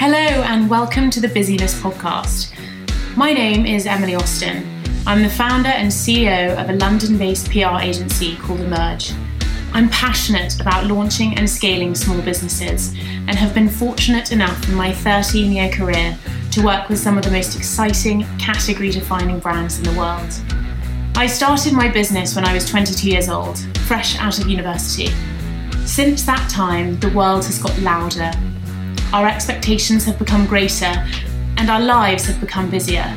Hello, and welcome to the Busyness Podcast. My name is Emily Austin. I'm the founder and CEO of a London based PR agency called Emerge. I'm passionate about launching and scaling small businesses and have been fortunate enough in my 13 year career to work with some of the most exciting, category defining brands in the world. I started my business when I was 22 years old, fresh out of university. Since that time, the world has got louder our expectations have become greater, and our lives have become busier.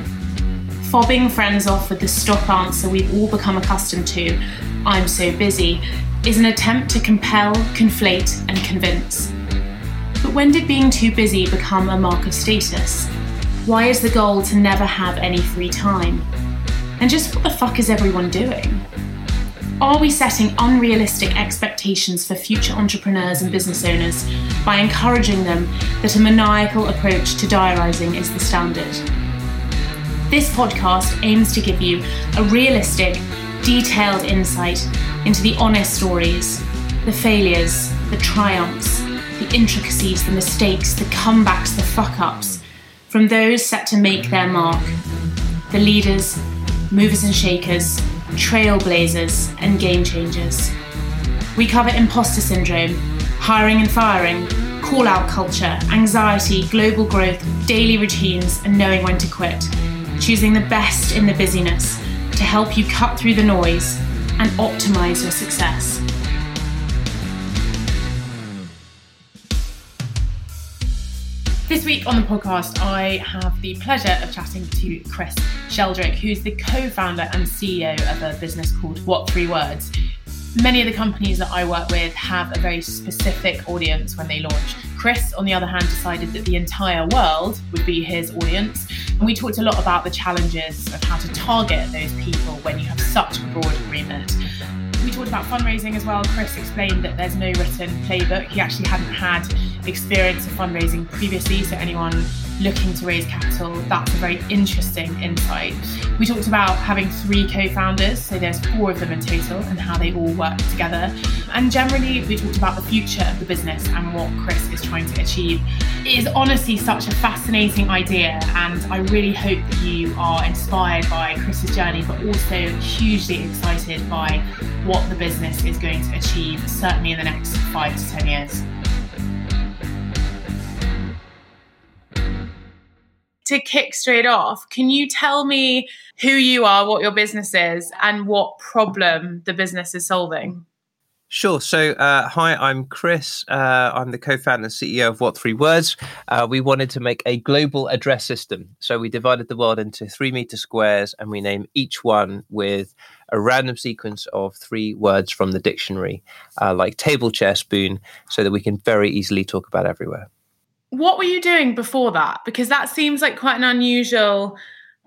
Fobbing friends off with the stock answer we've all become accustomed to, I'm so busy, is an attempt to compel, conflate, and convince. But when did being too busy become a mark of status? Why is the goal to never have any free time? And just what the fuck is everyone doing? Are we setting unrealistic expectations for future entrepreneurs and business owners by encouraging them that a maniacal approach to diarising is the standard? This podcast aims to give you a realistic, detailed insight into the honest stories, the failures, the triumphs, the intricacies, the mistakes, the comebacks, the fuck ups from those set to make their mark. The leaders, movers and shakers, trailblazers, and game changers. We cover imposter syndrome, hiring and firing, call out culture, anxiety, global growth, daily routines, and knowing when to quit. Choosing the best in the busyness to help you cut through the noise and optimize your success. This week on the podcast, I have the pleasure of chatting to Chris Sheldrick, who's the co founder and CEO of a business called What Three Words. Many of the companies that I work with have a very specific audience when they launch. Chris, on the other hand, decided that the entire world would be his audience. And we talked a lot about the challenges of how to target those people when you have such a broad remit. We talked about fundraising as well. Chris explained that there's no written playbook. He actually hadn't had experience of fundraising previously, so anyone looking to raise capital, that's a very interesting insight. We talked about having three co founders, so there's four of them in total, and how they all work together. And generally, we talked about the future of the business and what Chris is trying to achieve. It is honestly such a fascinating idea, and I really hope that you are inspired by Chris's journey, but also hugely excited by what the business is going to achieve, certainly in the next five to 10 years. To kick straight off, can you tell me who you are, what your business is, and what problem the business is solving? Sure. So, uh, hi, I'm Chris. Uh, I'm the co founder and CEO of What Three Words. Uh, we wanted to make a global address system. So, we divided the world into three meter squares and we name each one with a random sequence of three words from the dictionary, uh, like table, chair, spoon, so that we can very easily talk about everywhere what were you doing before that? Because that seems like quite an unusual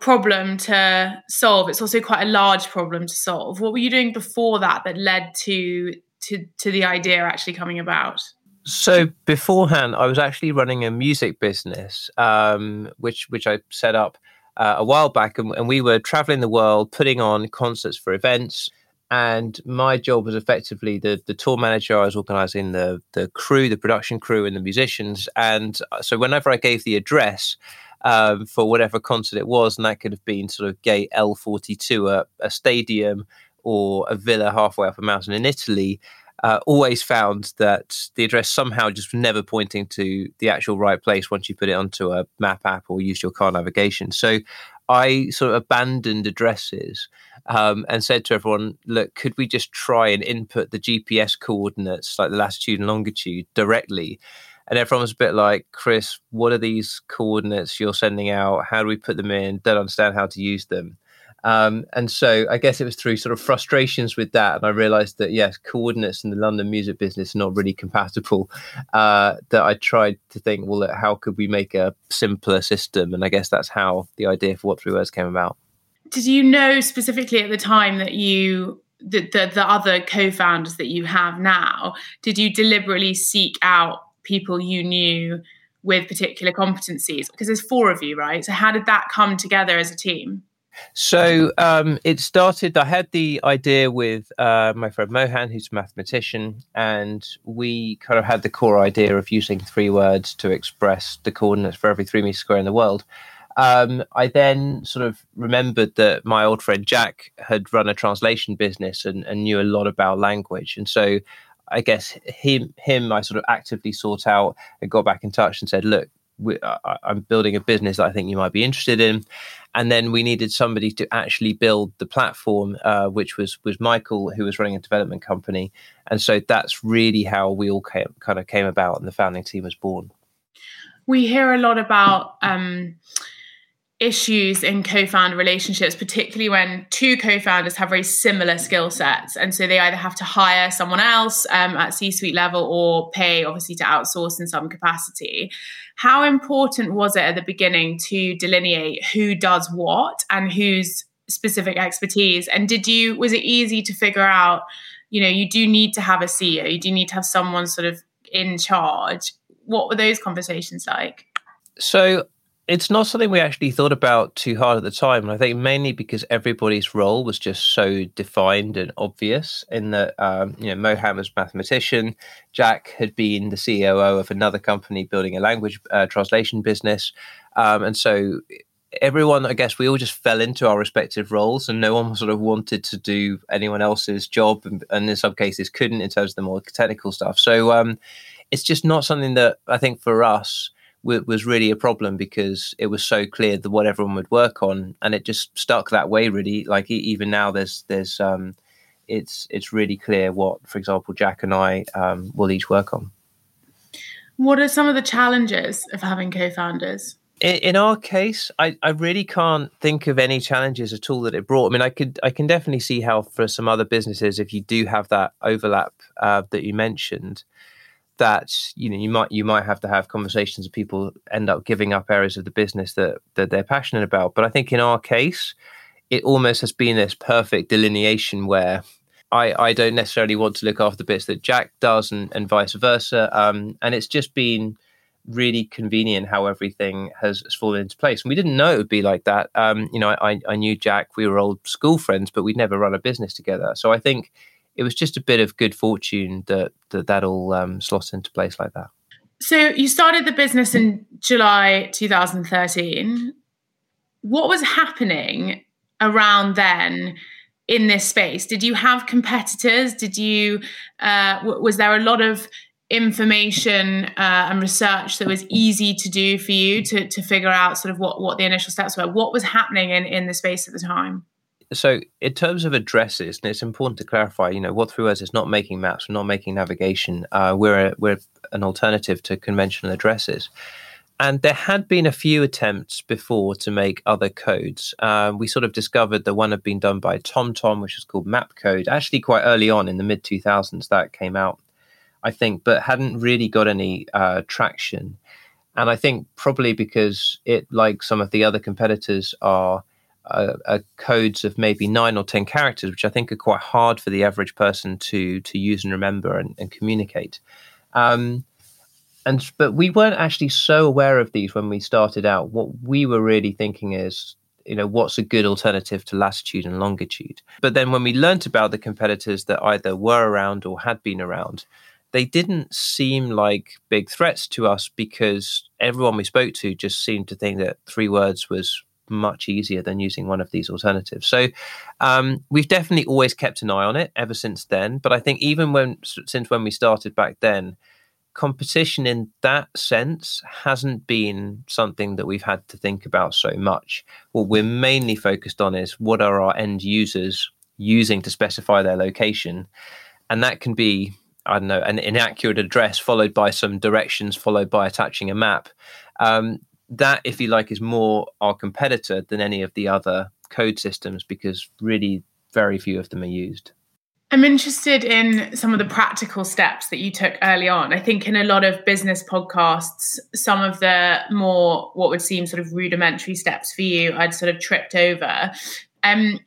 problem to solve. It's also quite a large problem to solve. What were you doing before that that led to to to the idea actually coming about? So beforehand, I was actually running a music business, um, which which I set up uh, a while back, and, and we were traveling the world, putting on concerts for events and my job was effectively the the tour manager. I was organising the the crew, the production crew, and the musicians. And uh, so whenever I gave the address um, for whatever concert it was, and that could have been sort of gate L forty two, a, stadium or a villa halfway up a mountain in Italy. Uh, always found that the address somehow just never pointing to the actual right place once you put it onto a map app or used your car navigation. So I sort of abandoned addresses um, and said to everyone, look, could we just try and input the GPS coordinates, like the latitude and longitude, directly? And everyone was a bit like, Chris, what are these coordinates you're sending out? How do we put them in? Don't understand how to use them. Um, and so I guess it was through sort of frustrations with that, and I realised that yes, coordinates in the London music business are not really compatible. Uh, that I tried to think, well, how could we make a simpler system? And I guess that's how the idea for What Three Words came about. Did you know specifically at the time that you the, the, the other co-founders that you have now? Did you deliberately seek out people you knew with particular competencies? Because there's four of you, right? So how did that come together as a team? So um, it started. I had the idea with uh, my friend Mohan, who's a mathematician, and we kind of had the core idea of using three words to express the coordinates for every three meter square in the world. Um, I then sort of remembered that my old friend Jack had run a translation business and, and knew a lot about language, and so I guess him him I sort of actively sought out and got back in touch and said, look, we, I, I'm building a business that I think you might be interested in, and then we needed somebody to actually build the platform, uh, which was was Michael, who was running a development company, and so that's really how we all came, kind of came about, and the founding team was born. We hear a lot about. Um, issues in co-founder relationships particularly when two co-founders have very similar skill sets. And so they either have to hire someone else um, at c-suite level or pay obviously to outsource in some capacity. How important was it at the beginning to delineate who does what and whose specific expertise? And did you was it easy to figure out you know you do need to have a ceo you do need to have someone sort of in charge? What were those conversations like? So it's not something we actually thought about too hard at the time. I think mainly because everybody's role was just so defined and obvious in that, um, you know, Mohan was mathematician. Jack had been the COO of another company building a language uh, translation business. Um, and so everyone, I guess we all just fell into our respective roles and no one sort of wanted to do anyone else's job. And, and in some cases couldn't in terms of the more technical stuff. So um, it's just not something that I think for us, was really a problem because it was so clear that what everyone would work on, and it just stuck that way. Really, like even now, there's there's um, it's it's really clear what, for example, Jack and I um, will each work on. What are some of the challenges of having co-founders? In, in, our case, I, I really can't think of any challenges at all that it brought. I mean, I could I can definitely see how for some other businesses, if you do have that overlap uh, that you mentioned, that you know you might you might have to have conversations with people end up giving up areas of the business that that they're passionate about but i think in our case it almost has been this perfect delineation where I, I don't necessarily want to look after the bits that Jack does and, and vice versa. Um, and it's just been really convenient how everything has, has, fallen into place. And we didn't know it would be like that. Um, you know, I, I knew Jack, we were old school friends, but we'd never run a business together. So I think it was just a bit of good fortune that that, that all um, slot into place like that. So you started the business in July 2013. What was happening around then in this space? Did you have competitors? Did you uh, w- was there a lot of information uh, and research that was easy to do for you to to figure out sort of what what the initial steps were? What was happening in in the space at the time? So in terms of addresses, and it's important to clarify, you know, what Three Words is not making maps, we're not making navigation. Uh, we're a, we're an alternative to conventional addresses. And there had been a few attempts before to make other codes. Um, we sort of discovered that one had been done by TomTom, which was called MapCode, actually quite early on in the mid 2000s that came out, I think, but hadn't really got any uh, traction. And I think probably because it, like some of the other competitors, are uh, codes of maybe nine or ten characters, which I think are quite hard for the average person to to use and remember and, and communicate. Um, and but we weren't actually so aware of these when we started out. What we were really thinking is, you know, what's a good alternative to latitude and longitude? But then when we learnt about the competitors that either were around or had been around, they didn't seem like big threats to us because everyone we spoke to just seemed to think that three words was much easier than using one of these alternatives. So um, we've definitely always kept an eye on it ever since then. But I think even when since when we started back then, competition in that sense hasn't been something that we've had to think about so much. What we're mainly focused on is what are our end users using to specify their location, and that can be I don't know an inaccurate address followed by some directions followed by attaching a map. Um, that, if you like, is more our competitor than any of the other code systems because really very few of them are used. I'm interested in some of the practical steps that you took early on. I think in a lot of business podcasts, some of the more what would seem sort of rudimentary steps for you, I'd sort of tripped over. Um,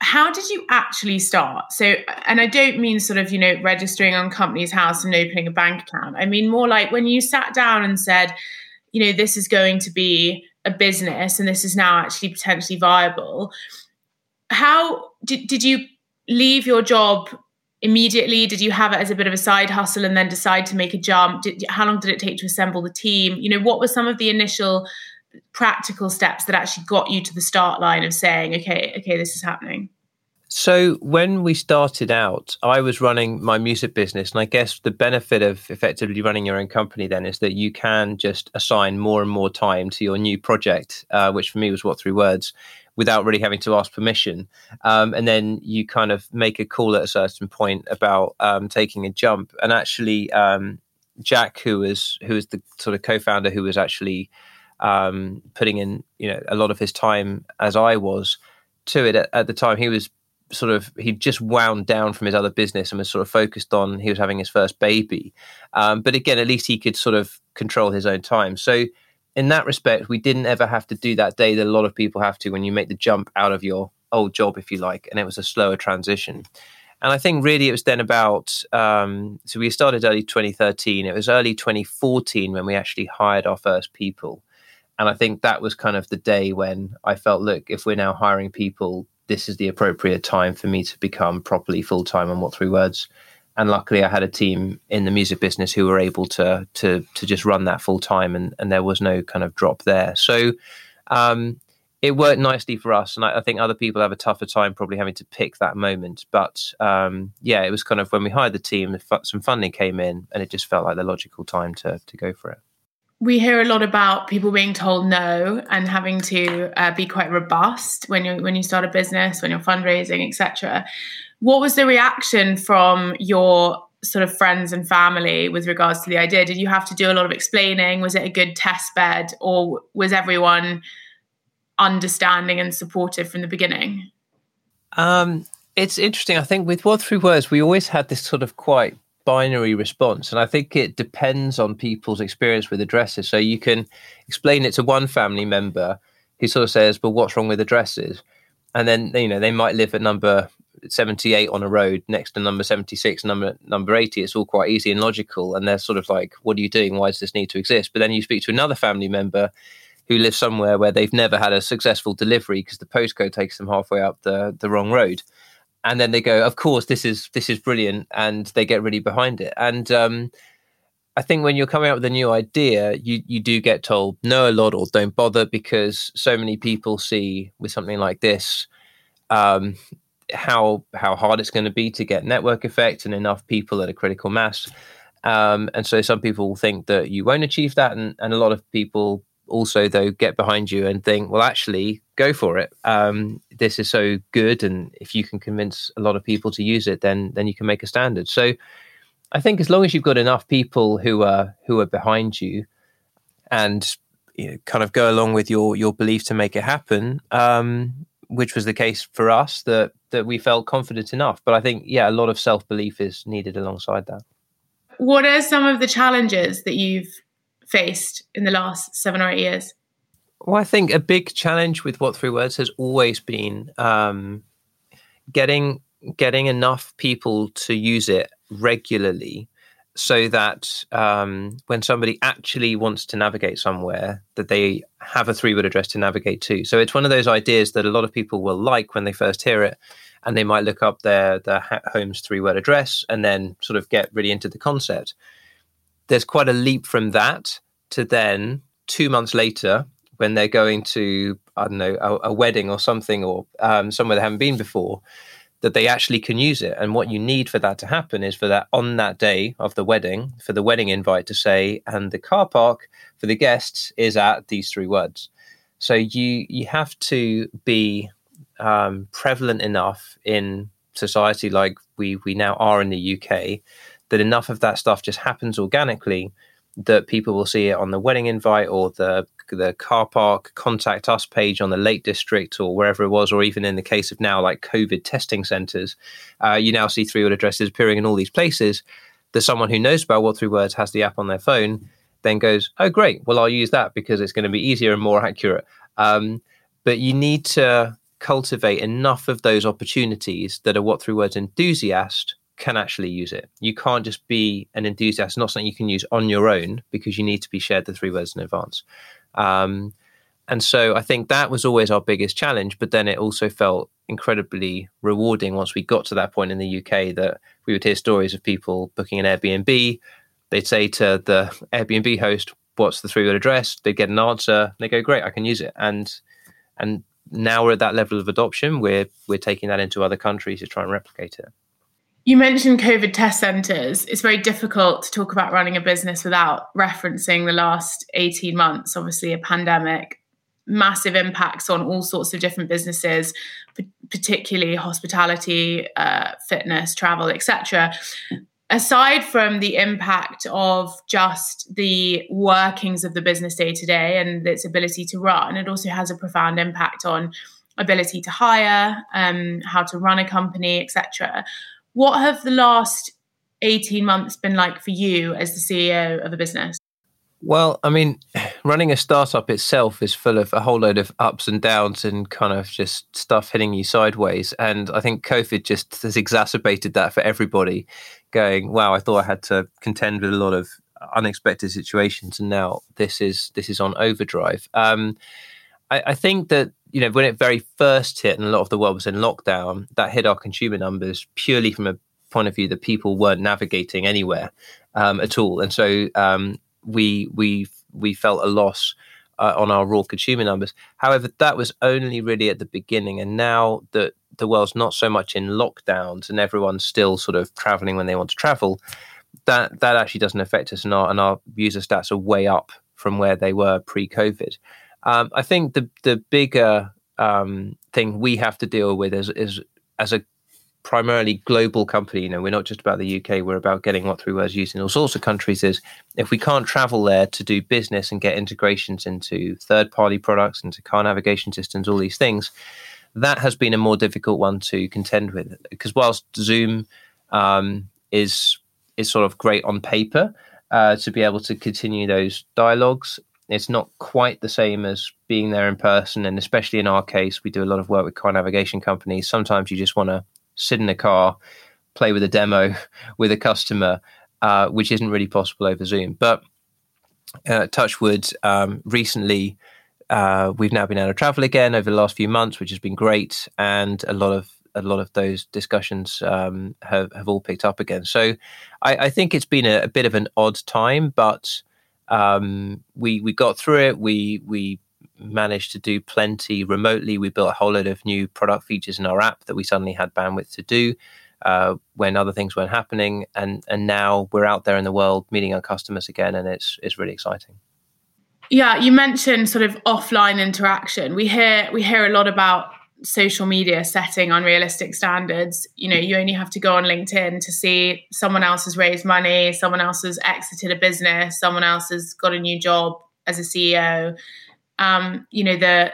how did you actually start? So, and I don't mean sort of, you know, registering on Companies House and opening a bank account. I mean more like when you sat down and said, you know, this is going to be a business and this is now actually potentially viable. How did, did you leave your job immediately? Did you have it as a bit of a side hustle and then decide to make a jump? Did, how long did it take to assemble the team? You know, what were some of the initial practical steps that actually got you to the start line of saying, okay, okay, this is happening? So when we started out, I was running my music business, and I guess the benefit of effectively running your own company then is that you can just assign more and more time to your new project, uh, which for me was what three words, without really having to ask permission. Um, and then you kind of make a call at a certain point about um, taking a jump. And actually, um, Jack, who was who was the sort of co-founder who was actually um, putting in you know a lot of his time as I was to it at, at the time, he was sort of he just wound down from his other business and was sort of focused on he was having his first baby. Um, but again at least he could sort of control his own time. So in that respect we didn't ever have to do that day that a lot of people have to when you make the jump out of your old job if you like and it was a slower transition. And i think really it was then about um, so we started early 2013 it was early 2014 when we actually hired our first people. And i think that was kind of the day when i felt look if we're now hiring people this is the appropriate time for me to become properly full time on What Three Words. And luckily, I had a team in the music business who were able to to to just run that full time, and and there was no kind of drop there. So. Um, it worked nicely for us, and I, I, think other people have a tougher time probably having to pick that moment. But um, yeah, it was kind of when we hired the team, some funding came in, and it just felt like the logical time to to go for it we hear a lot about people being told no and having to uh, be quite robust when you when you start a business, when you're fundraising, etc. What was the reaction from your sort of friends and family with regards to the idea? Did you have to do a lot of explaining? Was it a good test bed, or was everyone understanding and supportive from the beginning? Um, it's interesting. I think with What Three Words, we always had this sort of quite binary response. And I think it depends on people's experience with addresses. So you can explain it to one family member who sort of says, But what's wrong with addresses? And then, you know, they might live at number 78 on a road next to number 76, number number 80. It's all quite easy and logical. And they're sort of like, What are you doing? Why does this need to exist? But then you speak to another family member who lives somewhere where they've never had a successful delivery because the postcode takes them halfway up the, the wrong road and then they go, of course, this is this is brilliant, and they get really behind it. And um, I think when you're coming up with a new idea, you you do get told no a lot or don't bother because so many people see with something like this um, how how hard it's going to be to get network effect and enough people at a critical mass. Um, and so some people think that you won't achieve that, and, and a lot of people also though get behind you and think, well, actually, go for it. Um, this is so good, and if you can convince a lot of people to use it, then then you can make a standard. So, I think as long as you've got enough people who are who are behind you, and you know, kind of go along with your your belief to make it happen, um, which was the case for us, that that we felt confident enough. But I think, yeah, a lot of self belief is needed alongside that. What are some of the challenges that you've faced in the last seven or eight years? Well, I think a big challenge with What Three Words has always been um, getting getting enough people to use it regularly so that um, when somebody actually wants to navigate somewhere that they have a three word address to navigate to. So it's one of those ideas that a lot of people will like when they first hear it and they might look up their their home's three word address and then sort of get really into the concept. There's quite a leap from that to then two months later when they're going to I don't know a, a wedding or something or um, somewhere they haven't been before that they actually can use it. And what you need for that to happen is for that on that day of the wedding, for the wedding invite to say, and the car park for the guests is at these three words. So you you have to be um, prevalent enough in society like we we now are in the UK that enough of that stuff just happens organically that people will see it on the wedding invite or the the car park contact us page on the Lake District or wherever it was, or even in the case of now like COVID testing centres, uh, you now see three word addresses appearing in all these places. That someone who knows about what three words has the app on their phone then goes, oh great, well I'll use that because it's going to be easier and more accurate. Um, but you need to cultivate enough of those opportunities that are what three words enthusiast can actually use it. You can't just be an enthusiast, not something you can use on your own because you need to be shared the three words in advance. Um, and so I think that was always our biggest challenge. But then it also felt incredibly rewarding once we got to that point in the UK that we would hear stories of people booking an Airbnb. They'd say to the Airbnb host, "What's the three-word address?" They'd get an answer. They go, "Great, I can use it." And and now we're at that level of adoption. We're we're taking that into other countries to try and replicate it. You mentioned COVID test centers. It's very difficult to talk about running a business without referencing the last 18 months, obviously, a pandemic, massive impacts on all sorts of different businesses, particularly hospitality, uh, fitness, travel, etc. Aside from the impact of just the workings of the business day to day and its ability to run, it also has a profound impact on ability to hire, um, how to run a company, etc. What have the last 18 months been like for you as the CEO of a business? Well, I mean, running a startup itself is full of a whole load of ups and downs and kind of just stuff hitting you sideways. And I think COVID just has exacerbated that for everybody, going, wow, I thought I had to contend with a lot of unexpected situations and now this is this is on overdrive. Um, I, I think that you know, when it very first hit and a lot of the world was in lockdown, that hit our consumer numbers purely from a point of view that people weren't navigating anywhere um, at all, and so um, we we we felt a loss uh, on our raw consumer numbers. However, that was only really at the beginning, and now that the world's not so much in lockdowns and everyone's still sort of traveling when they want to travel, that that actually doesn't affect us, and our and our user stats are way up from where they were pre-COVID. Um, I think the the bigger um, thing we have to deal with is, is as a primarily global company. You know, we're not just about the UK. We're about getting what three words used in all sorts of countries. Is if we can't travel there to do business and get integrations into third party products, into car navigation systems, all these things, that has been a more difficult one to contend with. Because whilst Zoom um, is is sort of great on paper. Uh, to be able to continue those dialogues it's not quite the same as being there in person. And especially in our case, we do a lot of work with car navigation companies. Sometimes you just want to sit in a car, play with a demo with a customer, uh, which isn't really possible over Zoom. But uh, Touchwood, um, recently, uh, we've now been able to travel again over the last few months, which has been great, and a lot of a lot of those discussions um, have have all picked up again. So, I, I think it's been a, a, bit of an odd time, but um, we we got through it. We we managed to do plenty remotely. We built a whole load of new product features in our app that we suddenly had bandwidth to do uh, when other things weren't happening. And and now we're out there in the world meeting our customers again, and it's it's really exciting. Yeah, you mentioned sort of offline interaction. We hear we hear a lot about social media setting unrealistic standards. You know, you only have to go on LinkedIn to see someone else has raised money, someone else has exited a business, someone else has got a new job as a CEO. Um, you know, the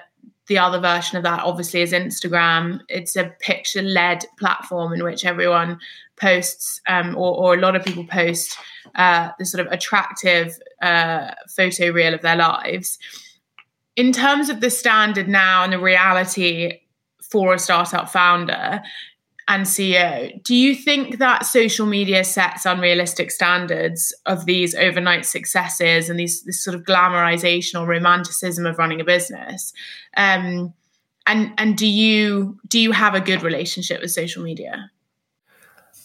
the other version of that obviously is Instagram. It's a picture led platform in which everyone posts, um, or, or, a lot of people post uh, the sort of attractive uh, photo reel of their lives. In terms of the standard now and the reality for a startup founder and CEO, do you think that social media sets unrealistic standards of these overnight successes and these this sort of glamorization or romanticism of running a business? Um, and and do you do you have a good relationship with social media?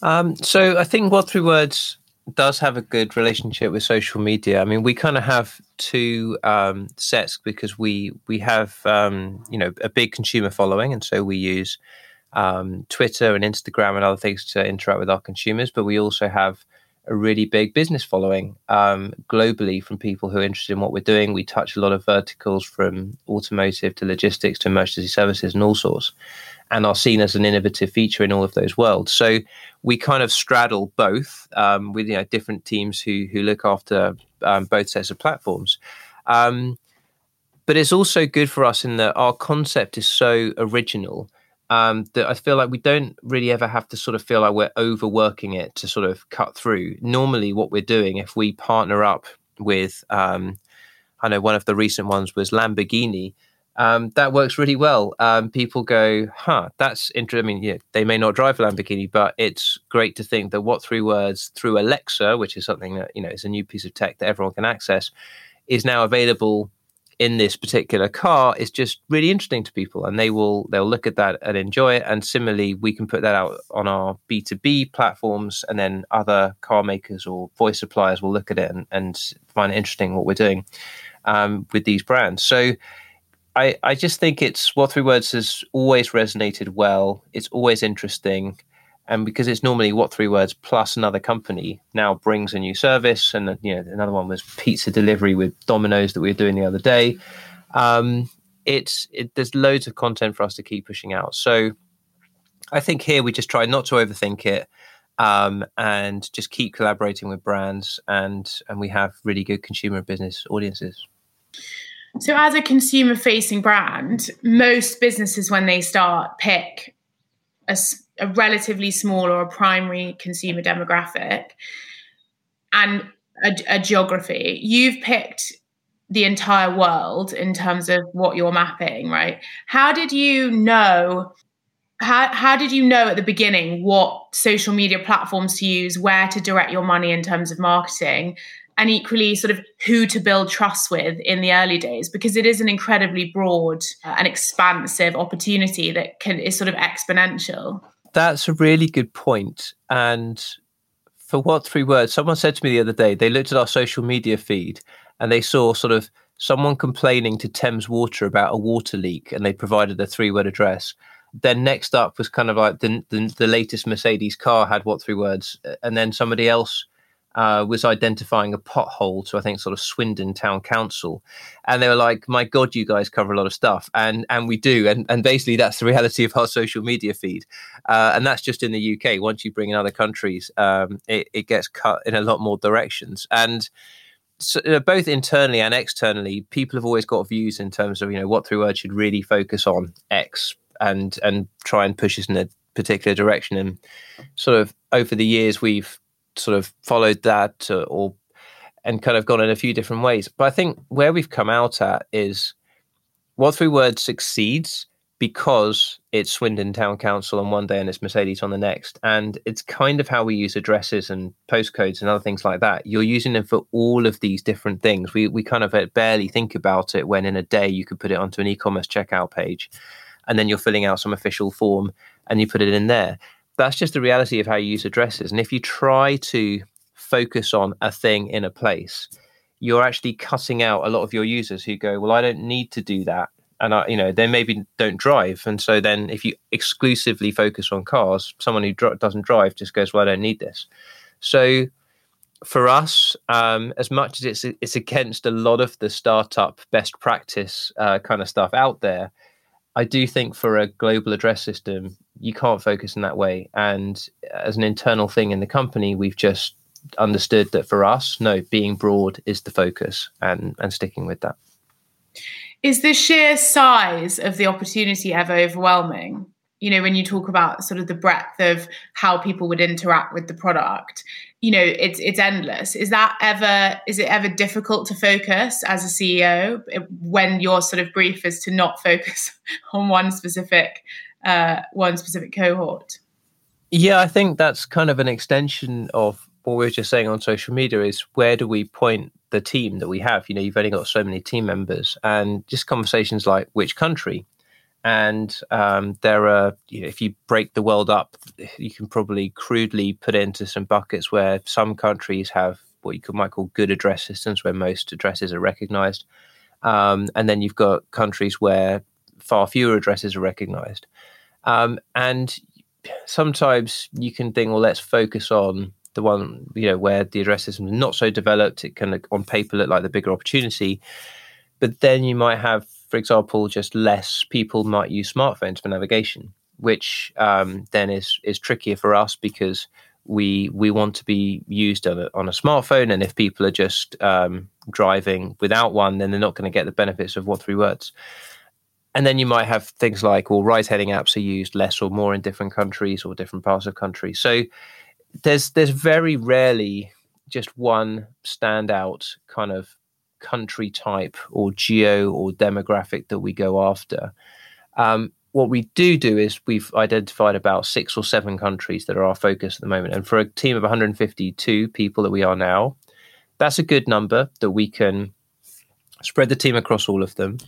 Um, so I think what three words does have a good relationship with social media. I mean, we kind of have two um, sets because we we have um, you know a big consumer following, and so we use um, Twitter and Instagram and other things to interact with our consumers. But we also have a really big business following um, globally from people who are interested in what we're doing. We touch a lot of verticals from automotive to logistics to emergency services and all sorts and are seen as an innovative feature in all of those worlds. So we kind of straddle both um, with you know different teams who who look after um, both sets of platforms. Um, but it's also good for us in that our concept is so original um, that I feel like we don't really ever have to sort of feel like we're overworking it to sort of cut through. Normally, what we're doing if we partner up with, um, I know one of the recent ones was Lamborghini um, that works really well. Um, people go, huh, that's interesting. I mean, yeah, they may not drive a Lamborghini, but it's great to think that what three words through Alexa, which is something that, you know, is a new piece of tech that everyone can access, is now available in this particular car is just really interesting to people and they will they'll look at that and enjoy it and similarly we can put that out on our b2b platforms and then other car makers or voice suppliers will look at it and, and find it interesting what we're doing um, with these brands. So I, I just think it's what three words has always resonated well. It's always interesting and because it's normally what three words plus another company now brings a new service and you know another one was pizza delivery with domino's that we were doing the other day. Um, it's it, there's loads of content for us to keep pushing out. So i think here we just try not to overthink it um, and just keep collaborating with brands and and we have really good consumer business audiences. So as a consumer facing brand most businesses when they start pick a a relatively small or a primary consumer demographic and a, a geography. You've picked the entire world in terms of what you're mapping, right? How did you know? How, how did you know at the beginning what social media platforms to use, where to direct your money in terms of marketing, and equally sort of who to build trust with in the early days? Because it is an incredibly broad uh, and expansive opportunity that can is sort of exponential. That's a really good point. And for what three words? Someone said to me the other day, they looked at our social media feed and they saw sort of someone complaining to Thames Water about a water leak and they provided a three word address. Then next up was kind of like the, the, the latest Mercedes car had what three words, and then somebody else uh, was identifying a pothole to I think sort of Swindon Town Council, and they were like, "My God, you guys cover a lot of stuff," and and we do, and and basically that's the reality of our social media feed, uh, and that's just in the UK. Once you bring in other countries, um, it, it gets cut in a lot more directions, and. So, uh, both internally and externally, people have always got views in terms of you know what three words should really focus on X and and try and push us in a particular direction. And sort of over the years, we've sort of followed that uh, or and kind of gone in a few different ways. But I think where we've come out at is what three words succeeds because it's Swindon Town Council on one day and it's Mercedes on the next. And it's kind of how we use addresses and postcodes and other things like that. You're using them for all of these different things. We we kind of uh, barely think about it when in a day you could put it onto an e-commerce checkout page and then you're filling out some official form and you put it in there that's just the reality of how you use addresses. And if you try to focus on a thing in a place, you're actually cutting out a lot of your users who go, "Well, I don't need to do that," and I, you know, they maybe don't drive. And so then, if you exclusively focus on cars, someone who dr- doesn't drive just goes, "Well, I don't need this." So for us, um, as much as it's it's against a lot of the startup best practice uh, kind of stuff out there, I do think for a global address system, you can't focus in that way. And as an internal thing in the company, we've just understood that for us, no, being broad is the focus and, and sticking with that. Is the sheer size of the opportunity ever overwhelming? You know, when you talk about sort of the breadth of how people would interact with the product, you know it's it's endless. Is that ever is it ever difficult to focus as a ceo when your sort of brief is to not focus on one specific uh, one specific cohort? Yeah i think that's kind of an extension of what we were just saying on social media is where do we point the team that we have? You know you've only got so many team members and just conversations like which country and um, there are you know, if you break the world up you can probably crudely put into some buckets where some countries have what you could might call good address systems where most addresses are recognized. Um, and then you've got countries where far fewer addresses are recognized. Um, and sometimes you can think well let's focus on the one you know where the address system is not so developed. It can on paper look like the bigger opportunity. But then you might have for example, just less people might use smartphones for navigation, which um, then is is trickier for us because we we want to be used on a, on a smartphone, and if people are just um, driving without one, then they're not going to get the benefits of what three words. And then you might have things like, well, ride-hailing apps are used less or more in different countries or different parts of countries. So there's there's very rarely just one standout kind of country type or geo or demographic that we go after. Um, what we do do is we've identified about six or seven countries that are our focus at the moment. And for a team of 152 people that we are now, that's a good number that we can spread the team across all of them.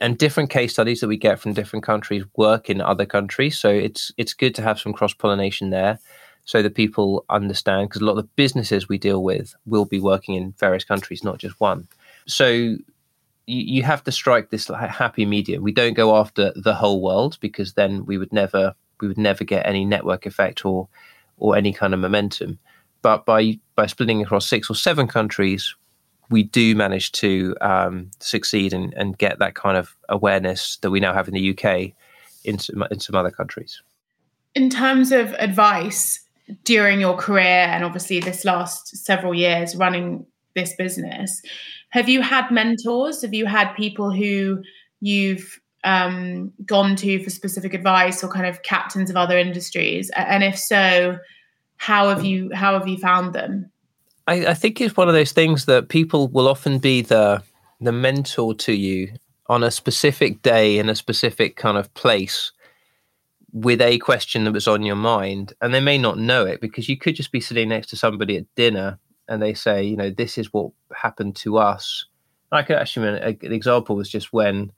And different case studies that we get from different countries work in other countries. So it's it's good to have some cross pollination there so that people understand because a lot of the businesses we deal with will be working in various countries, not just one. So you, you have to strike this happy medium. We don't go after the whole world because then we would never we would never get any network effect or or any kind of momentum. But by by splitting across six or seven countries, we do manage to um, succeed and, and get that kind of awareness that we now have in the UK in some, in some other countries. In terms of advice during your career and obviously this last several years running this business, have you had mentors? Have you had people who you've um, gone to for specific advice or kind of captains of other industries? And if so, how have you how have you found them? I, I think it's one of those things that people will often be the the mentor to you on a specific day in a specific kind of place with a question that was on your mind and they may not know it because you could just be sitting next to somebody at dinner and they say you know this is what happened to us i could actually an example was just when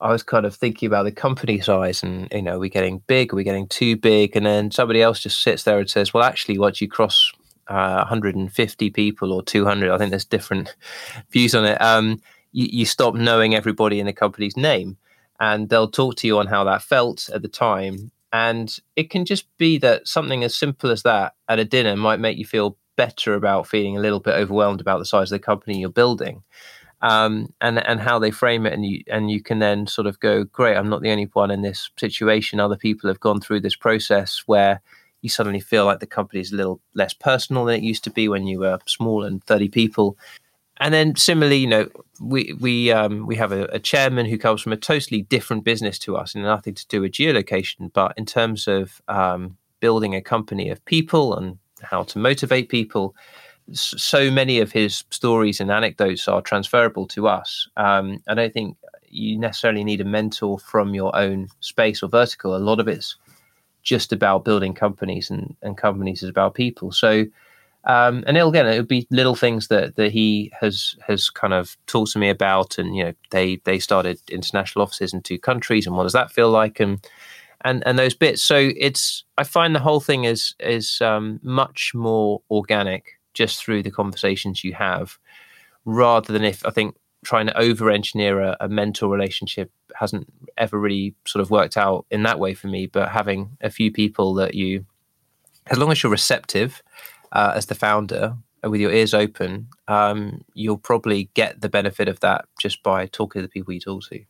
i was kind of thinking about the company size and you know we're we getting big are we getting too big and then somebody else just sits there and says well actually once you cross uh, 150 people or 200. I think there's different views on it. Um, you, you stop knowing everybody in the company's name, and they'll talk to you on how that felt at the time. And it can just be that something as simple as that at a dinner might make you feel better about feeling a little bit overwhelmed about the size of the company you're building. Um, and and how they frame it, and you and you can then sort of go, great, I'm not the only one in this situation. Other people have gone through this process where you suddenly feel like the company is a little less personal than it used to be when you were small and 30 people. And then similarly, you know, we we um, we have a, a, chairman who comes from a totally different business to us and nothing to do with geolocation, but in terms of um, building a company of people and how to motivate people, so many of his stories and anecdotes are transferable to us. Um, I don't think you necessarily need a mentor from your own space or vertical. A lot of it's just about building companies and, and companies is about people. So, um, and again, it would be little things that, that he has has kind of talked to me about, and you know, they they started international offices in two countries, and what does that feel like, and and and those bits. So it's I find the whole thing is is um, much more organic just through the conversations you have, rather than if I think trying to over engineer a, a, mentor relationship hasn't ever really sort of worked out in that way for me. But having a few people that you, as long as you're receptive uh, as the founder with your ears open, um, you'll probably get the benefit of that just by talking to the people you talk to.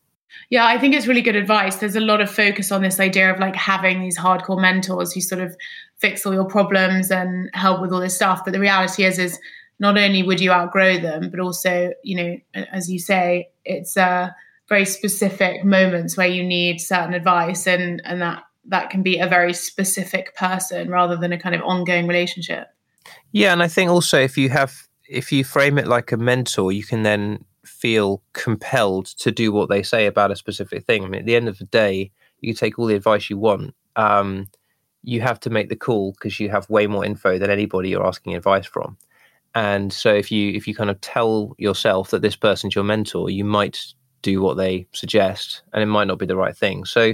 Yeah, I think it's really good advice. There's a lot of focus on this idea of like having these hardcore mentors who sort of fix all your problems and help with all this stuff. But the reality is, is not only would you outgrow them, but also, you know, as you say, it's uh, very specific moments where you need certain advice, and and that that can be a very specific person rather than a kind of ongoing relationship. Yeah, and I think also if you have if you frame it like a mentor, you can then feel compelled to do what they say about a specific thing. I mean, at the end of the day, you can take all the advice you want. Um, you have to make the call because you have way more info than anybody you're asking advice from and so if you if you kind of tell yourself that this person's your mentor you might do what they suggest and it might not be the right thing so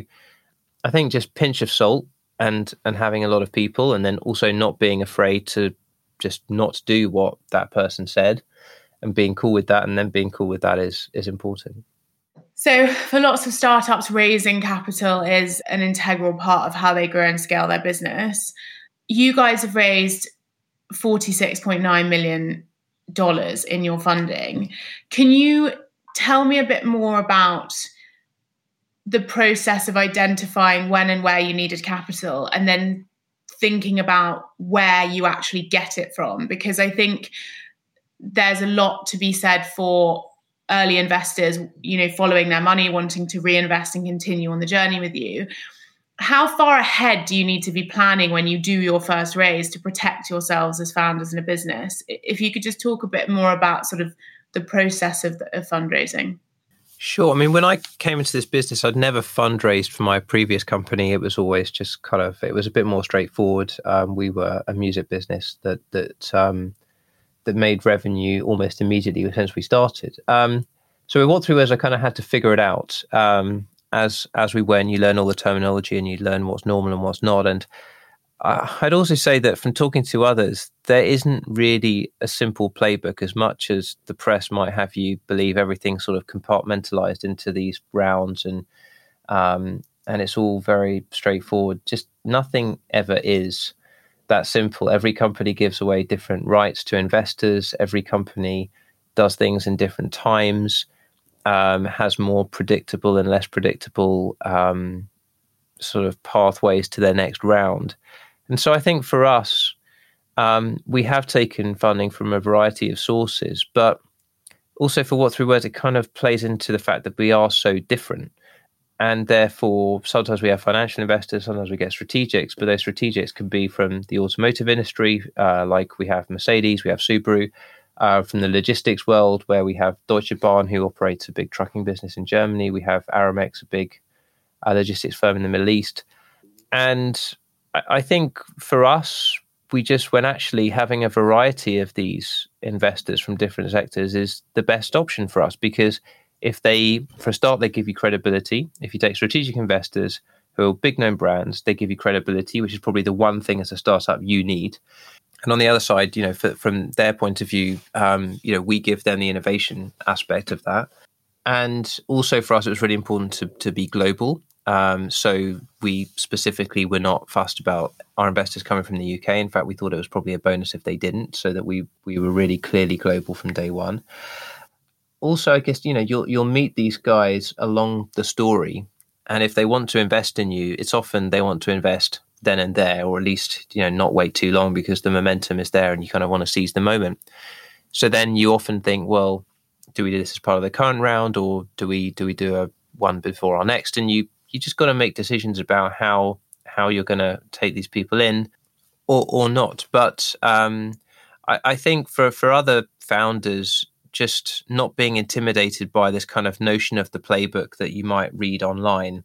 i think just pinch of salt and and having a lot of people and then also not being afraid to just not do what that person said and being cool with that and then being cool with that is is important so for lots of startups raising capital is an integral part of how they grow and scale their business you guys have raised $46.9 million in your funding. Can you tell me a bit more about the process of identifying when and where you needed capital and then thinking about where you actually get it from? Because I think there's a lot to be said for early investors, you know, following their money, wanting to reinvest and continue on the journey with you how far ahead do you need to be planning when you do your first raise to protect yourselves as founders in a business? If you could just talk a bit more about sort of the process of, of fundraising. Sure. I mean, when I came into this business, I'd never fundraised for my previous company. It was always just kind of, it was a bit more straightforward. Um, we were a music business that that um, that made revenue almost immediately since we started. Um, So we walked through as I kind of had to figure it out um, as as we went. You learn all the terminology and you learn what's normal and what's not. And I'd also say that from talking to others, there isn't really a simple playbook as much as the press might have you believe everything sort of compartmentalized into these rounds and um, and it's all very straightforward. Just nothing ever is that simple. Every company gives away different rights to investors. Every company does things in different times. Um, has more predictable and less predictable um, sort of pathways to their next round. And so I think for us, um, we have taken funding from a variety of sources, but also for what three words, it kind of plays into the fact that we are so different. And therefore, sometimes we have financial investors, sometimes we get strategics, but those strategics can be from the automotive industry, uh, like we have Mercedes, we have Subaru, uh, from the logistics world, where we have Deutsche Bahn, who operates a big trucking business in Germany. We have Aramex, a big uh, logistics firm in the Middle East. And I think for us, we just when actually having a variety of these investors from different sectors is the best option for us because if they, for a start, they give you credibility. If you take strategic investors who are big known brands, they give you credibility, which is probably the one thing as a startup you need. And on the other side, you know, for, from their point of view, um, you know, we give them the innovation aspect of that. And also for us, it was really important to, to be global. Um, so we specifically were not fussed about our investors coming from the UK. In fact, we thought it was probably a bonus if they didn't, so that we we were really clearly global from day one. Also, I guess you know you'll you'll meet these guys along the story, and if they want to invest in you, it's often they want to invest then and there, or at least you know not wait too long because the momentum is there and you kind of want to seize the moment. So then you often think, well, do we do this as part of the current round, or do we do we do a one before our next? And you you just got to make decisions about how how you're going to take these people in or or not. But um, I, I think for for other founders, just not being intimidated by this kind of notion of the playbook that you might read online,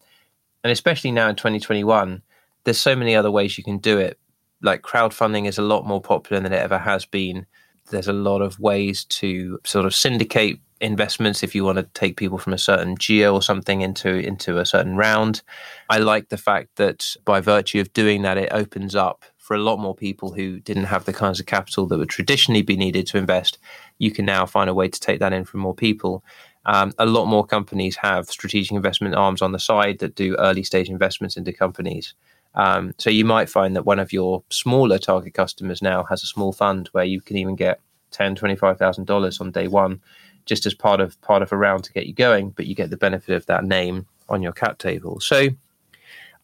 and especially now in 2021, there's so many other ways you can do it. Like crowdfunding is a lot more popular than it ever has been. There's a lot of ways to sort of syndicate investments if you want to take people from a certain geo or something into into a certain round. I like the fact that by virtue of doing that, it opens up for a lot more people who didn't have the kinds of capital that would traditionally be needed to invest. You can now find a way to take that in from more people. Um, a lot more companies have strategic investment arms on the side that do early stage investments into companies. Um, so you might find that one of your smaller target customers now has a small fund where you can even get ten, twenty-five thousand dollars on day one just as part of part of a round to get you going, but you get the benefit of that name on your cap table. So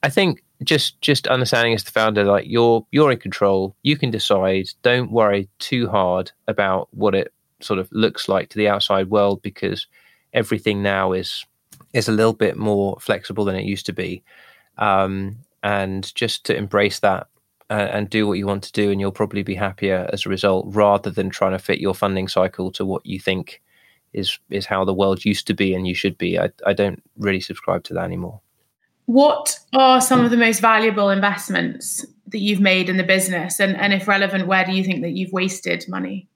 I think just just understanding as the founder, like you're you're in control, you can decide. Don't worry too hard about what it sort of looks like to the outside world because everything now is is a little bit more flexible than it used to be. Um, and just to embrace that uh, and do what you want to do, and you'll probably be happier as a result, rather than trying to fit your funding cycle to what you think is is how the world used to be and you should be. I, I don't really subscribe to that anymore. What are some of the most valuable investments that you've made in the business? And, and if relevant, where do you think that you've wasted money?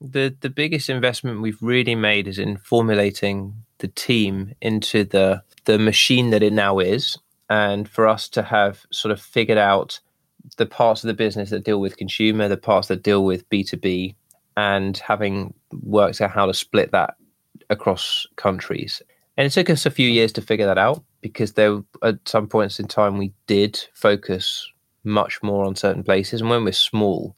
The the biggest investment we've really made is in formulating the team into the the machine that it now is. And for us to have sort of figured out the parts of the business that deal with consumer, the parts that deal with B2B, and having worked out how to split that across countries. And it took us a few years to figure that out because there at some points in time we did focus much more on certain places. And when we're small,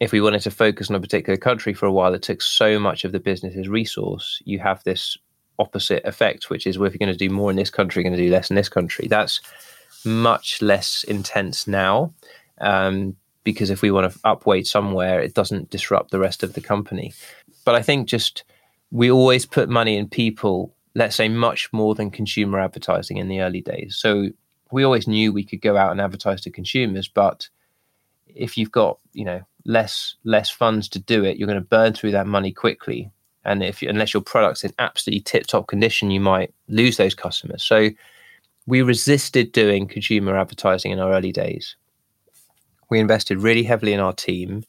if we wanted to focus on a particular country for a while, it took so much of the business's resource. You have this opposite effect, which is well, if you're going to do more in this country, you're going to do less in this country. That's much less intense now um, because if we want to upweight somewhere, it doesn't disrupt the rest of the company. But I think just we always put money in people, let's say much more than consumer advertising in the early days. So we always knew we could go out and advertise to consumers, but if you've got, you know, less less funds to do it, you're going to burn through that money quickly. And if unless your product's in absolutely tip top condition, you might lose those customers. So we resisted doing consumer advertising in our early days we invested really heavily in our team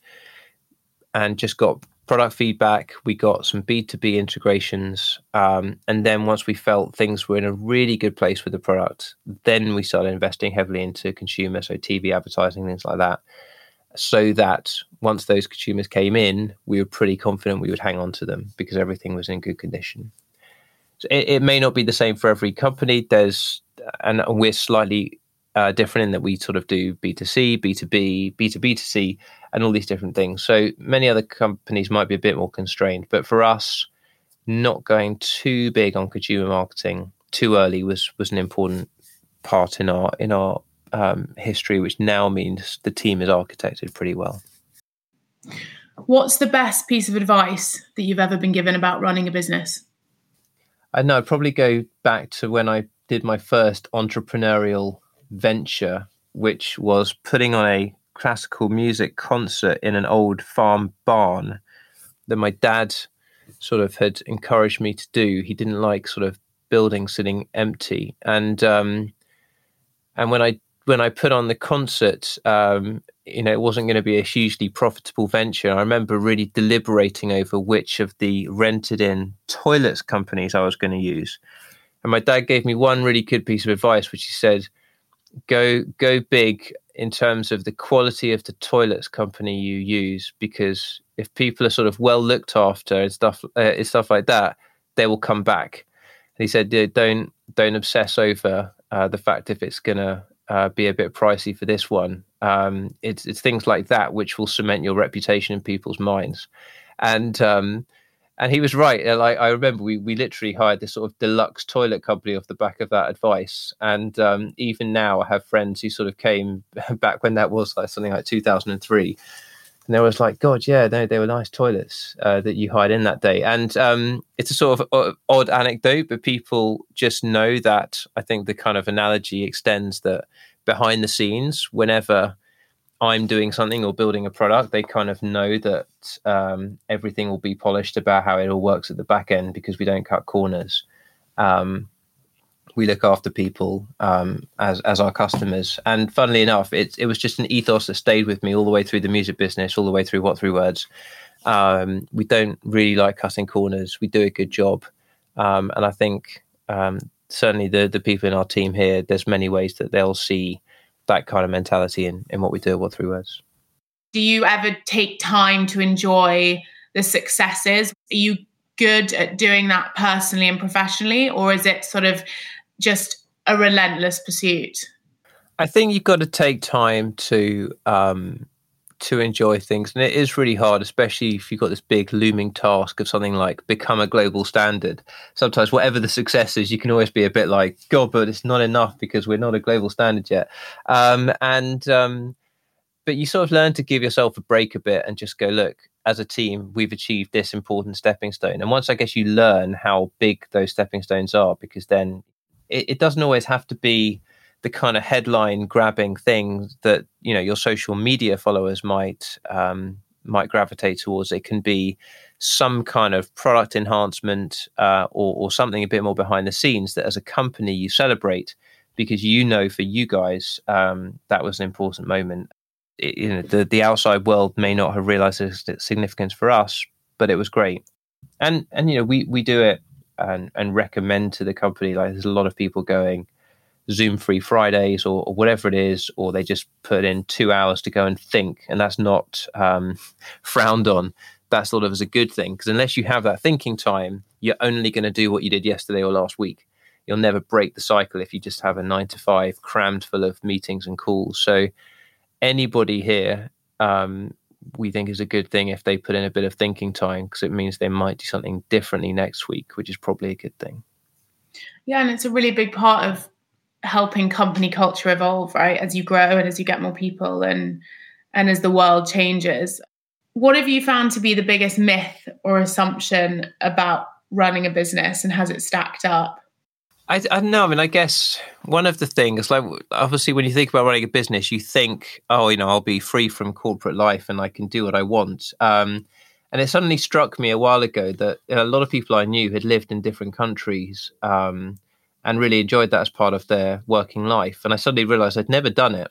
and just got product feedback, we got some B2B integrations. Um, and then once we felt things were in a really good place with the product, then we started investing heavily into consumer, so TV advertising, things like that. So that once those consumers came in, we were pretty confident we would hang on to them because everything was in good condition. So it, it may not be the same for every company. There's, and we're slightly uh, different in that we sort of do B2C, B2B, B2B2C, and all these different things. So many other companies might be a bit more constrained, but for us, not going too big on consumer marketing too early was was an important part in our in our um, history, which now means the team is architected pretty well. What's the best piece of advice that you've ever been given about running a business? I know I'd probably go back to when I did my first entrepreneurial venture, which was putting on a classical music concert in an old farm barn that my dad sort of had encouraged me to do. He didn't like sort of buildings sitting empty, and um, and when I when I put on the concert, um, you know, it wasn't going to be a hugely profitable venture. I remember really deliberating over which of the rented-in toilets companies I was going to use, and my dad gave me one really good piece of advice, which he said go go big in terms of the quality of the toilets company you use because if people are sort of well looked after and stuff uh, and stuff like that they will come back and he said don't don't obsess over uh, the fact if it's gonna uh, be a bit pricey for this one um, it's it's things like that which will cement your reputation in people's minds and um, and he was right. Like I remember, we we literally hired this sort of deluxe toilet company off the back of that advice. And um, even now, I have friends who sort of came back when that was like something like 2003, and they was like, "God, yeah, they they were nice toilets uh, that you hired in that day." And um, it's a sort of odd anecdote, but people just know that. I think the kind of analogy extends that behind the scenes, whenever I'm doing something or building a product, they kind of know that um, everything will be polished about how it all works at the back end because we don't cut corners. Um, we look after people um, as as our customers, and funnily enough, it it was just an ethos that stayed with me all the way through the music business, all the way through What Three Words. Um, we don't really like cutting corners. We do a good job, um, and I think um, certainly the the people in our team here, there's many ways that they'll see that kind of mentality in, in what we do at What Three Words. Do you ever take time to enjoy the successes? Are you good at doing that personally and professionally, or is it sort of just a relentless pursuit? I think you've got to take time to um, to enjoy things. And it is really hard, especially if you've got this big looming task of something like become a global standard. Sometimes, whatever the success is, you can always be a bit like, God, but it's not enough because we're not a global standard yet. Um, and, um, but you sort of learn to give yourself a break a bit and just go, look, as a team, we've achieved this important stepping stone. And once I guess you learn how big those stepping stones are, because then it, it doesn't always have to be the kind of headline grabbing thing that you know your social media followers might um, might gravitate towards. It can be some kind of product enhancement uh, or, or something a bit more behind the scenes that, as a company, you celebrate because you know for you guys um, that was an important moment. It, you know, the the outside world may not have realized its significance for us, but it was great. And and you know we we do it and and recommend to the company like there's a lot of people going Zoom free Fridays or, or, whatever it is, or they just put in two hours to go and think, and that's not um, frowned on. That's sort of as a good thing because unless you have that thinking time, you're only going to do what you did yesterday or last week. You'll never break the cycle if you just have a nine to five crammed full of meetings and calls. So, anybody here, um, we think is a good thing if they put in a bit of thinking time because it means they might do something differently next week, which is probably a good thing. Yeah, and it's a really big part of helping company culture evolve right? As you grow and as you get more people and and as the world changes. What have you found to be the biggest myth or assumption about running a business and has it stacked up I, I don't know. I mean, I guess one of the things, like obviously, when you think about running a business, you think, oh, you know, I'll be free from corporate life and I can do what I want. Um, and it suddenly struck me a while ago that a lot of people I knew had lived in different countries um, and really enjoyed that as part of their working life. And I suddenly realized I'd never done it.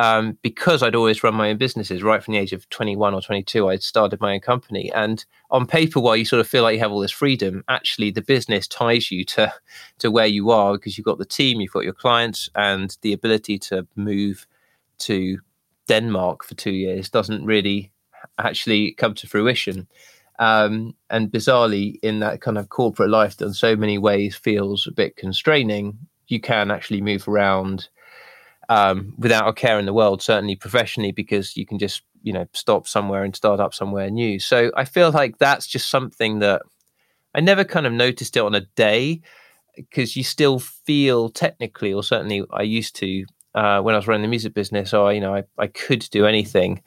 Um, because I'd always run my own businesses right from the age of 21 or 22. I'd started my own company. And on paper, while you sort of feel like you have all this freedom, actually the business ties you to, to where you are because you've got the team, you've got your clients, and the ability to move to Denmark for two years doesn't really actually come to fruition. Um, and bizarrely, in that kind of corporate life that in so many ways feels a bit constraining, you can actually move around um, without a care in the world, certainly professionally, because you can just, you know, stop somewhere and start up somewhere new. So I feel like that's just something that I never kind of noticed it on a day because you still feel technically, or certainly I used to uh, when I was running the music business, or, you know, I, I could do anything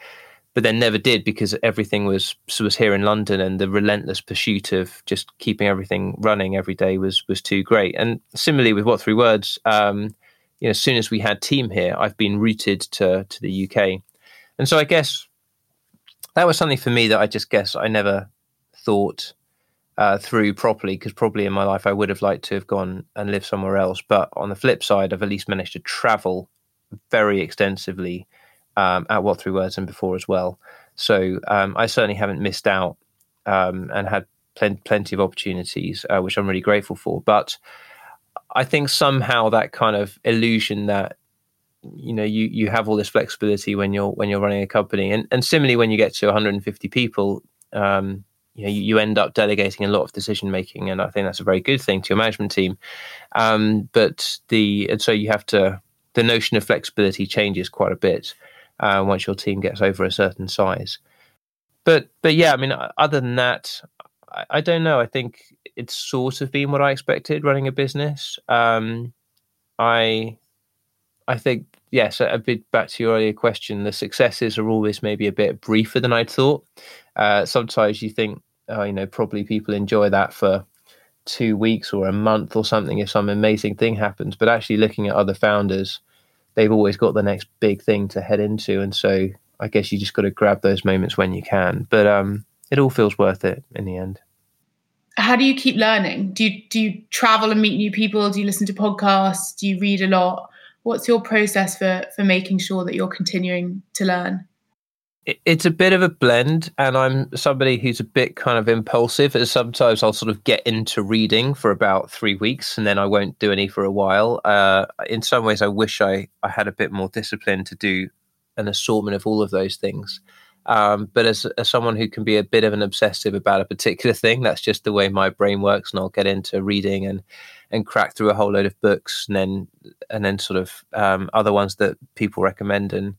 but then never did because everything was was here in London, and the relentless pursuit of just keeping everything running every day was was too great. And similarly with what three words, um, you know, as soon as we had team here, I've been rooted to to the UK, and so I guess that was something for me that I just guess I never thought uh, through properly because probably in my life I would have liked to have gone and lived somewhere else. But on the flip side, I've at least managed to travel very extensively um, at What Three Words and before as well. So um, I certainly haven't missed out um, and had plen- plenty of opportunities, uh, which I'm really grateful for. But I think somehow that kind of illusion that you know you you have all this flexibility when you're when you're running a company, and and similarly when you get to 150 people. Um, you know, you, you, end up delegating a lot of decision making, and I think that's a very good thing to your management team. Um, but the and so you have to the notion of flexibility changes quite a bit uh, once your team gets over a certain size. But but yeah, I mean, other than that, I, I don't know. I think it's sort of been what I expected running a business. Um, I I think yes, a bit back to your earlier question. The successes are always maybe a bit briefer than I'd thought. Uh, sometimes you think, oh, you know, probably people enjoy that for two weeks or a month or something if some amazing thing happens. But actually, looking at other founders they've always got the next big thing to head into, and so I guess you just got to grab those moments when you can. But um, it all feels worth it in the end. How do you keep learning? Do you do you travel and meet new people? Do you listen to podcasts? Do you read a lot? What's your process for for making sure that you're continuing to learn? it's a bit of a blend and i'm somebody who's a bit kind of impulsive as sometimes i'll sort of get into reading for about three weeks and then i won't do any for a while uh, in some ways i wish I, I had a bit more discipline to do an assortment of all of those things um, but as, as someone who can be a bit of an obsessive about a particular thing that's just the way my brain works and i'll get into reading and and crack through a whole load of books and then and then sort of um, other ones that people recommend and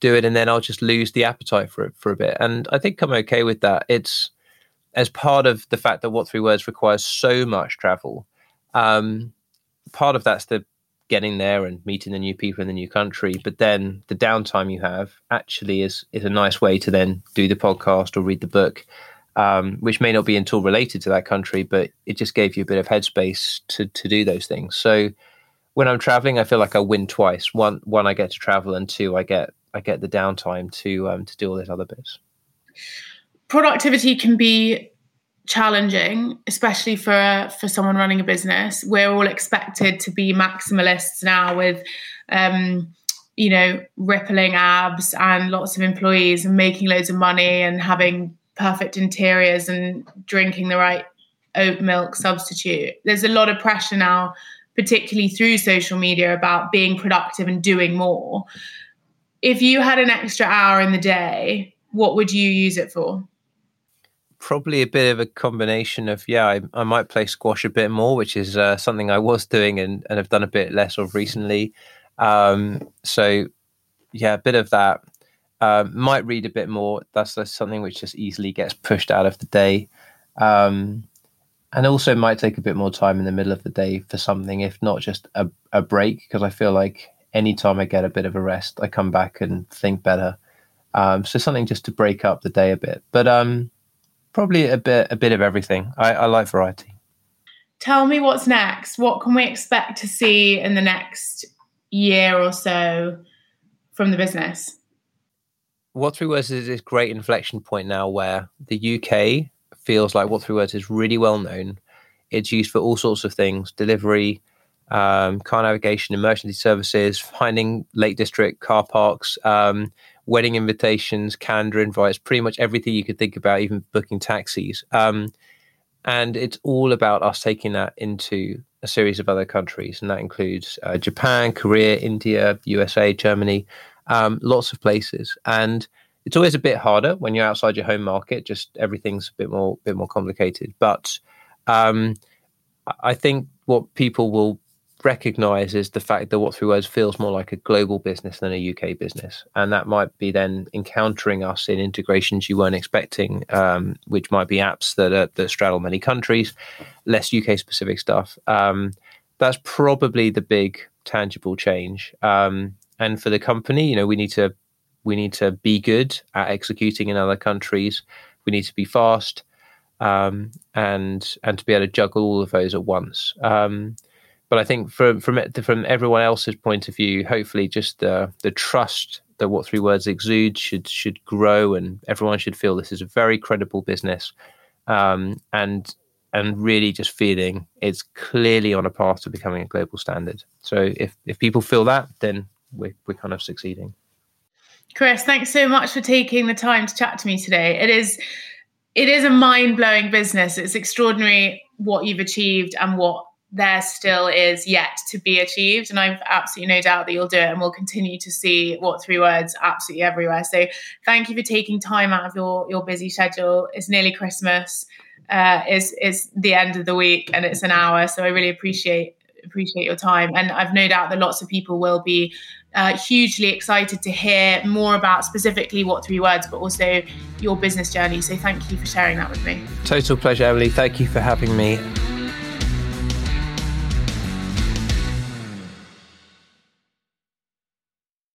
do it and then I'll just lose the appetite for it for a bit. And I think I'm okay with that. It's as part of the fact that What Three Words requires so much travel. Um, part of that's the getting there and meeting the new people in the new country. But then the downtime you have actually is is a nice way to then do the podcast or read the book, um, which may not be at all related to that country, but it just gave you a bit of headspace to to do those things. So when I'm traveling, I feel like I win twice. One, one I get to travel, and two, I get I get the downtime to um, to do all these other bits. Productivity can be challenging, especially for for someone running a business. We're all expected to be maximalists now with. Um, you know, rippling abs and lots of employees and making loads of money and having perfect interiors and drinking the right oat milk substitute. There's a lot of pressure now, particularly through social media, about being productive and doing more if you had an extra hour in the day, what would you use it for? Probably a bit of a combination of yeah, I, I might play squash a bit more, which is uh, something I was doing and, and have done a bit less of recently. Um, so yeah, a bit of that. Uh, might read a bit more. That's, that's, something which just easily gets pushed out of the day. Um, and also might take a bit more time in the middle of the day for something, if not just a, a break, because I feel like anytime I get a bit of a rest, I come back and think better. Um, so something just to break up the day a bit, but um, probably a bit a bit of everything. I, I like variety. Tell me what's next. What can we expect to see in the next year or so from the business? What Three Words is this great inflection point now where the UK feels like What Three Words is really well known. It's used for all sorts of things delivery, um, car navigation, emergency services, finding Lake District car parks, um, wedding invitations, calendar invites, pretty much everything you could think about, even booking taxis. Um, and it's all about us taking that into a series of other countries, and that includes uh, Japan, Korea, India, USA, Germany, um, lots of places. And it's always a bit harder when you're outside your home market. Just everything's a bit more, bit more complicated. But um, I think what people will recognize is the fact that what three words feels more like a global business than a UK business, and that might be then encountering us in integrations you weren't expecting, um, which might be apps that are, that straddle many countries, less UK specific stuff. Um, that's probably the big tangible change. Um, and for the company, you know, we need to we need to be good at executing in other countries. We need to be fast. Um, and and to be able to juggle all of those at once. But I think from from from everyone else's point of view, hopefully, just the the trust that what three words exude should should grow, and everyone should feel this is a very credible business, um, and and really just feeling it's clearly on a path to becoming a global standard. So if if people feel that, then we're we're kind of succeeding. Chris, thanks so much for taking the time to chat to me today. It is it is a mind blowing business. It's extraordinary what you've achieved and what there still is yet to be achieved. And I've absolutely no doubt that you'll do it and we'll continue to see what three words absolutely everywhere. So thank you for taking time out of your, your busy schedule. It's nearly Christmas. Uh, is is the end of the week and it's an hour. So I really appreciate appreciate your time. And I've no doubt that lots of people will be uh, hugely excited to hear more about specifically what three words, but also your business journey. So thank you for sharing that with me. Total pleasure, Emily. Thank you for having me.